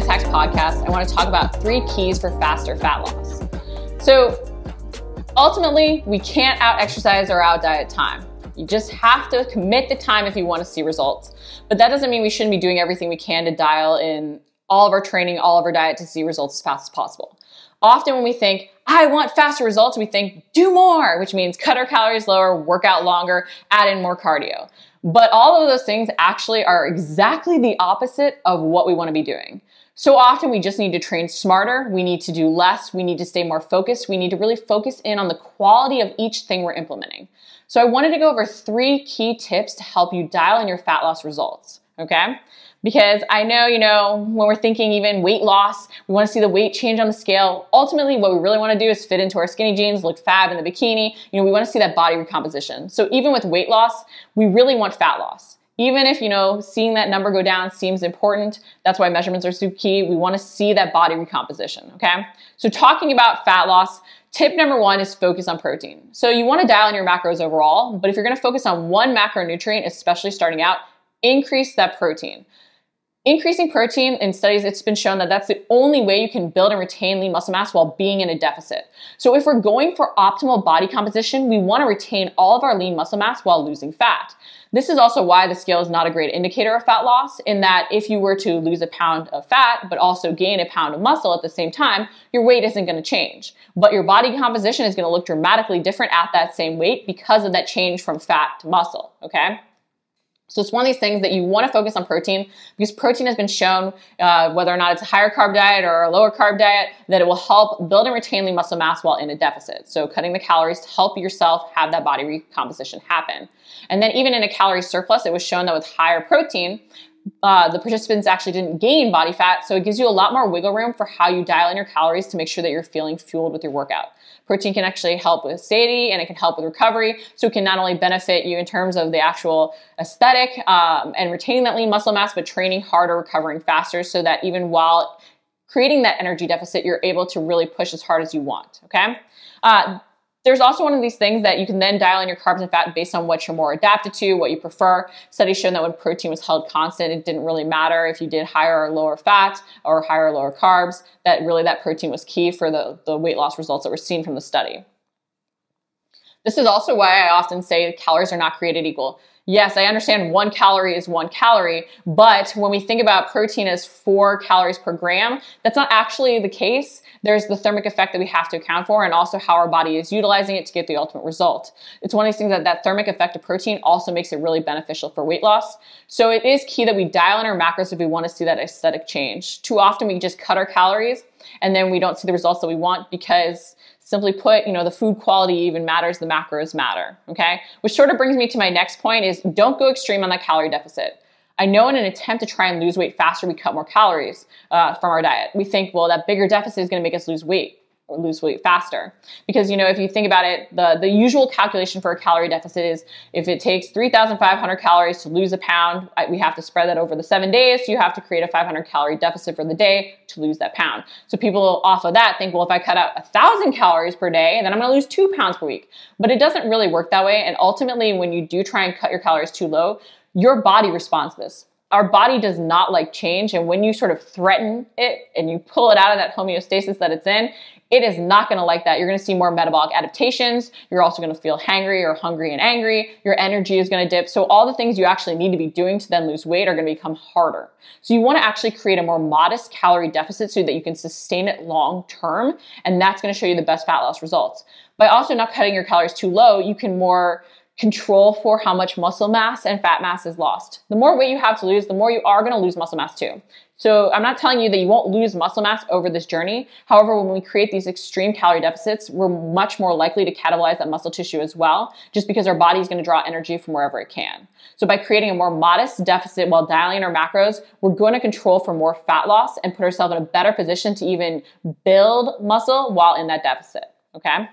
Fitness Hacks podcast, I want to talk about three keys for faster fat loss. So, ultimately, we can't out exercise or out diet time. You just have to commit the time if you want to see results. But that doesn't mean we shouldn't be doing everything we can to dial in all of our training, all of our diet to see results as fast as possible. Often when we think, I want faster results, we think do more, which means cut our calories lower, work out longer, add in more cardio. But all of those things actually are exactly the opposite of what we want to be doing. So often we just need to train smarter, we need to do less, we need to stay more focused, we need to really focus in on the quality of each thing we're implementing. So I wanted to go over three key tips to help you dial in your fat loss results, okay? Because I know, you know, when we're thinking even weight loss, we want to see the weight change on the scale. Ultimately, what we really want to do is fit into our skinny jeans, look fab in the bikini. You know, we want to see that body recomposition. So even with weight loss, we really want fat loss. Even if, you know, seeing that number go down seems important, that's why measurements are so key. We want to see that body recomposition, okay? So talking about fat loss, Tip number one is focus on protein. So you want to dial in your macros overall, but if you're going to focus on one macronutrient, especially starting out, increase that protein. Increasing protein in studies, it's been shown that that's the only way you can build and retain lean muscle mass while being in a deficit. So if we're going for optimal body composition, we want to retain all of our lean muscle mass while losing fat. This is also why the scale is not a great indicator of fat loss, in that if you were to lose a pound of fat, but also gain a pound of muscle at the same time, your weight isn't going to change. But your body composition is going to look dramatically different at that same weight because of that change from fat to muscle, okay? So it's one of these things that you want to focus on protein because protein has been shown, uh, whether or not it's a higher carb diet or a lower carb diet, that it will help build and retain lean muscle mass while in a deficit. So cutting the calories to help yourself have that body recomposition happen. And then even in a calorie surplus, it was shown that with higher protein, uh, the participants actually didn't gain body fat, so it gives you a lot more wiggle room for how you dial in your calories to make sure that you're feeling fueled with your workout. Protein can actually help with satiety and it can help with recovery, so it can not only benefit you in terms of the actual aesthetic um, and retaining that lean muscle mass, but training harder, recovering faster, so that even while creating that energy deficit, you're able to really push as hard as you want. Okay. Uh, there's also one of these things that you can then dial in your carbs and fat based on what you're more adapted to, what you prefer. Studies shown that when protein was held constant, it didn't really matter if you did higher or lower fat or higher or lower carbs, that really that protein was key for the, the weight loss results that were seen from the study. This is also why I often say calories are not created equal yes, I understand one calorie is one calorie, but when we think about protein as four calories per gram, that's not actually the case. There's the thermic effect that we have to account for and also how our body is utilizing it to get the ultimate result. It's one of these things that that thermic effect of protein also makes it really beneficial for weight loss. So it is key that we dial in our macros if we want to see that aesthetic change. Too often we just cut our calories and then we don't see the results that we want because Simply put, you know, the food quality even matters, the macros matter, okay? Which sort of brings me to my next point is don't go extreme on that calorie deficit. I know in an attempt to try and lose weight faster, we cut more calories uh, from our diet. We think, well, that bigger deficit is going to make us lose weight lose weight faster. Because, you know, if you think about it, the, the usual calculation for a calorie deficit is if it takes 3,500 calories to lose a pound, we have to spread that over the seven days. So you have to create a 500 calorie deficit for the day to lose that pound. So people off of that think, well, if I cut out a thousand calories per day, then I'm going to lose two pounds per week. But it doesn't really work that way. And ultimately, when you do try and cut your calories too low, your body responds to this our body does not like change. And when you sort of threaten it and you pull it out of that homeostasis that it's in, it is not going to like that. You're going to see more metabolic adaptations. You're also going to feel hangry or hungry and angry. Your energy is going to dip. So all the things you actually need to be doing to then lose weight are going to become harder. So you want to actually create a more modest calorie deficit so that you can sustain it long term. And that's going to show you the best fat loss results. By also not cutting your calories too low, you can more control for how much muscle mass and fat mass is lost. The more weight you have to lose, the more you are going to lose muscle mass too. So I'm not telling you that you won't lose muscle mass over this journey. However, when we create these extreme calorie deficits, we're much more likely to catabolize that muscle tissue as well, just because our body is going to draw energy from wherever it can. So by creating a more modest deficit while dialing our macros, we're going to control for more fat loss and put ourselves in a better position to even build muscle while in that deficit. Okay.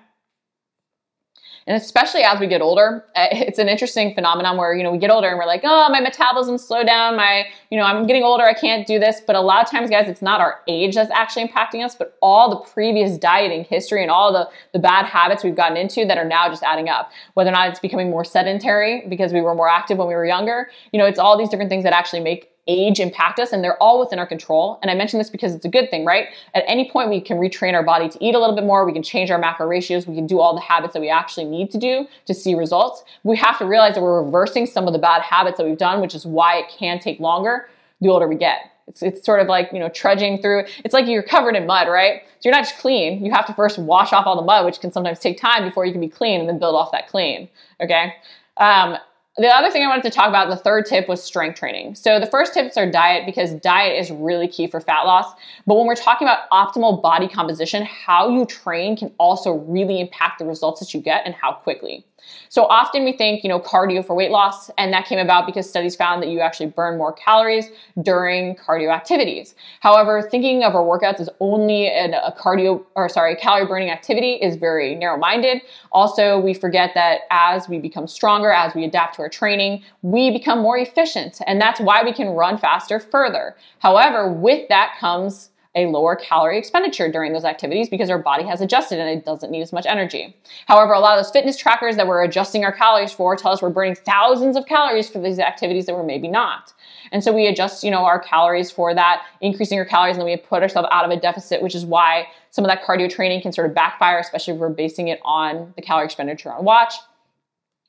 And especially as we get older, eh, it's an interesting phenomenon where, you know, we get older and we're like, oh, my metabolism slowed down. My, you know, I'm getting older. I can't do this. But a lot of times, guys, it's not our age that's actually impacting us, but all the previous dieting history and all the, the bad habits we've gotten into that are now just adding up. Whether or not it's becoming more sedentary because we were more active when we were younger, you know, it's all these different things that actually make age impact us, and they're all within our control. And I mention this because it's a good thing, right? At any point, we can retrain our body to eat a little bit more. We can change our macro ratios. We can do all the habits that we actually need to do to see results. We have to realize that we're reversing some of the bad habits that we've done, which is why it can take longer the older we get. It's, it's sort of like, you know, trudging through. It's like you're covered in mud, right? So you're not just clean. You have to first wash off all the mud, which can sometimes take time before you can be clean and then build off that clean. Okay. Um, the other thing I wanted to talk about, the third tip was strength training. So the first tips are diet because diet is really key for fat loss. But when we're talking about optimal body composition, how you train can also really impact the results that you get and how quickly. So often we think, you know, cardio for weight loss, and that came about because studies found that you actually burn more calories during cardio activities. However, thinking of our workouts as only a cardio or sorry, calorie burning activity is very narrow minded. Also, we forget that as we become stronger, as we adapt to our training, we become more efficient, and that's why we can run faster further. However, with that comes a lower calorie expenditure during those activities because our body has adjusted and it doesn't need as much energy. However, a lot of those fitness trackers that we're adjusting our calories for tell us we're burning thousands of calories for these activities that we're maybe not. And so we adjust, you know, our calories for that, increasing our calories, and then we put ourselves out of a deficit, which is why some of that cardio training can sort of backfire, especially if we're basing it on the calorie expenditure on watch.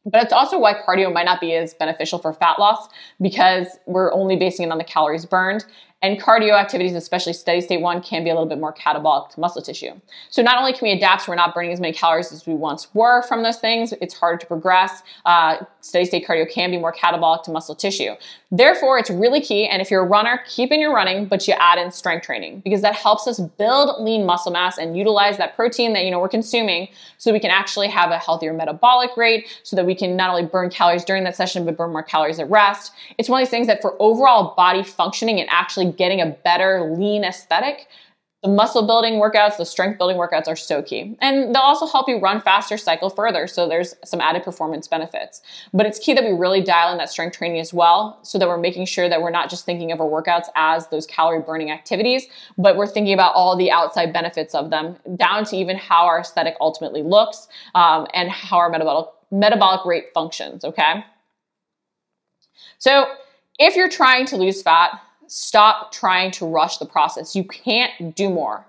But it's also why cardio might not be as beneficial for fat loss because we're only basing it on the calories burned. And cardio activities, especially steady state one, can be a little bit more catabolic to muscle tissue. So not only can we adapt so we're not burning as many calories as we once were from those things, it's harder to progress. Uh, steady state cardio can be more catabolic to muscle tissue. Therefore, it's really key. And if you're a runner, keep in your running, but you add in strength training because that helps us build lean muscle mass and utilize that protein that you know we're consuming so we can actually have a healthier metabolic rate so that we can not only burn calories during that session but burn more calories at rest. It's one of these things that for overall body functioning and actually getting a better lean aesthetic, the muscle building workouts, the strength building workouts are so key. And they'll also help you run faster, cycle further. So there's some added performance benefits. But it's key that we really dial in that strength training as well so that we're making sure that we're not just thinking of our workouts as those calorie burning activities, but we're thinking about all the outside benefits of them, down to even how our aesthetic ultimately looks um, and how our metabolic, metabolic rate functions, okay? So if you're trying to lose fat, stop trying to rush the process. You can't do more.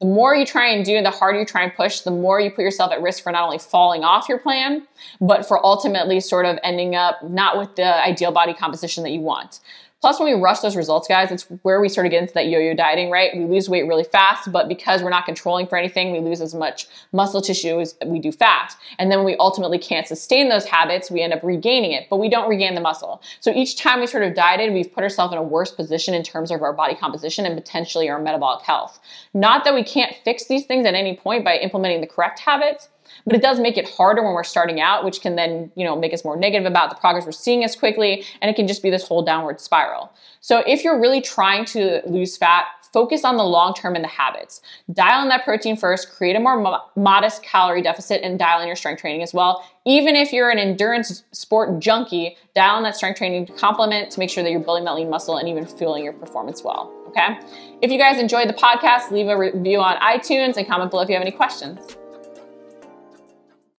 The more you try and do, the harder you try and push, the more you put yourself at risk for not only falling off your plan, but for ultimately sort of ending up not with the ideal body composition that you want. Plus, when we rush those results, guys, it's where we sort of get into that yo-yo dieting, right? We lose weight really fast, but because we're not controlling for anything, we lose as much muscle tissue as we do fat. And then we ultimately can't sustain those habits, we end up regaining it, but we don't regain the muscle. So each time we sort of dieted, we've put ourselves in a worse position in terms of our body composition and potentially our metabolic health. Not that we can't fix these things at any point by implementing the correct habits, but it does make it harder when we're starting out, which can then, you know, make us more negative about the progress we're seeing as quickly, and it can just be this whole downward spiral. So if you're really trying to lose fat, focus on the long term and the habits. Dial in that protein first, create a more mo- modest calorie deficit, and dial in your strength training as well. Even if you're an endurance sport junkie, dial in that strength training to complement to make sure that you're building that lean muscle and even fueling your performance well. Okay. If you guys enjoyed the podcast, leave a review on iTunes and comment below if you have any questions.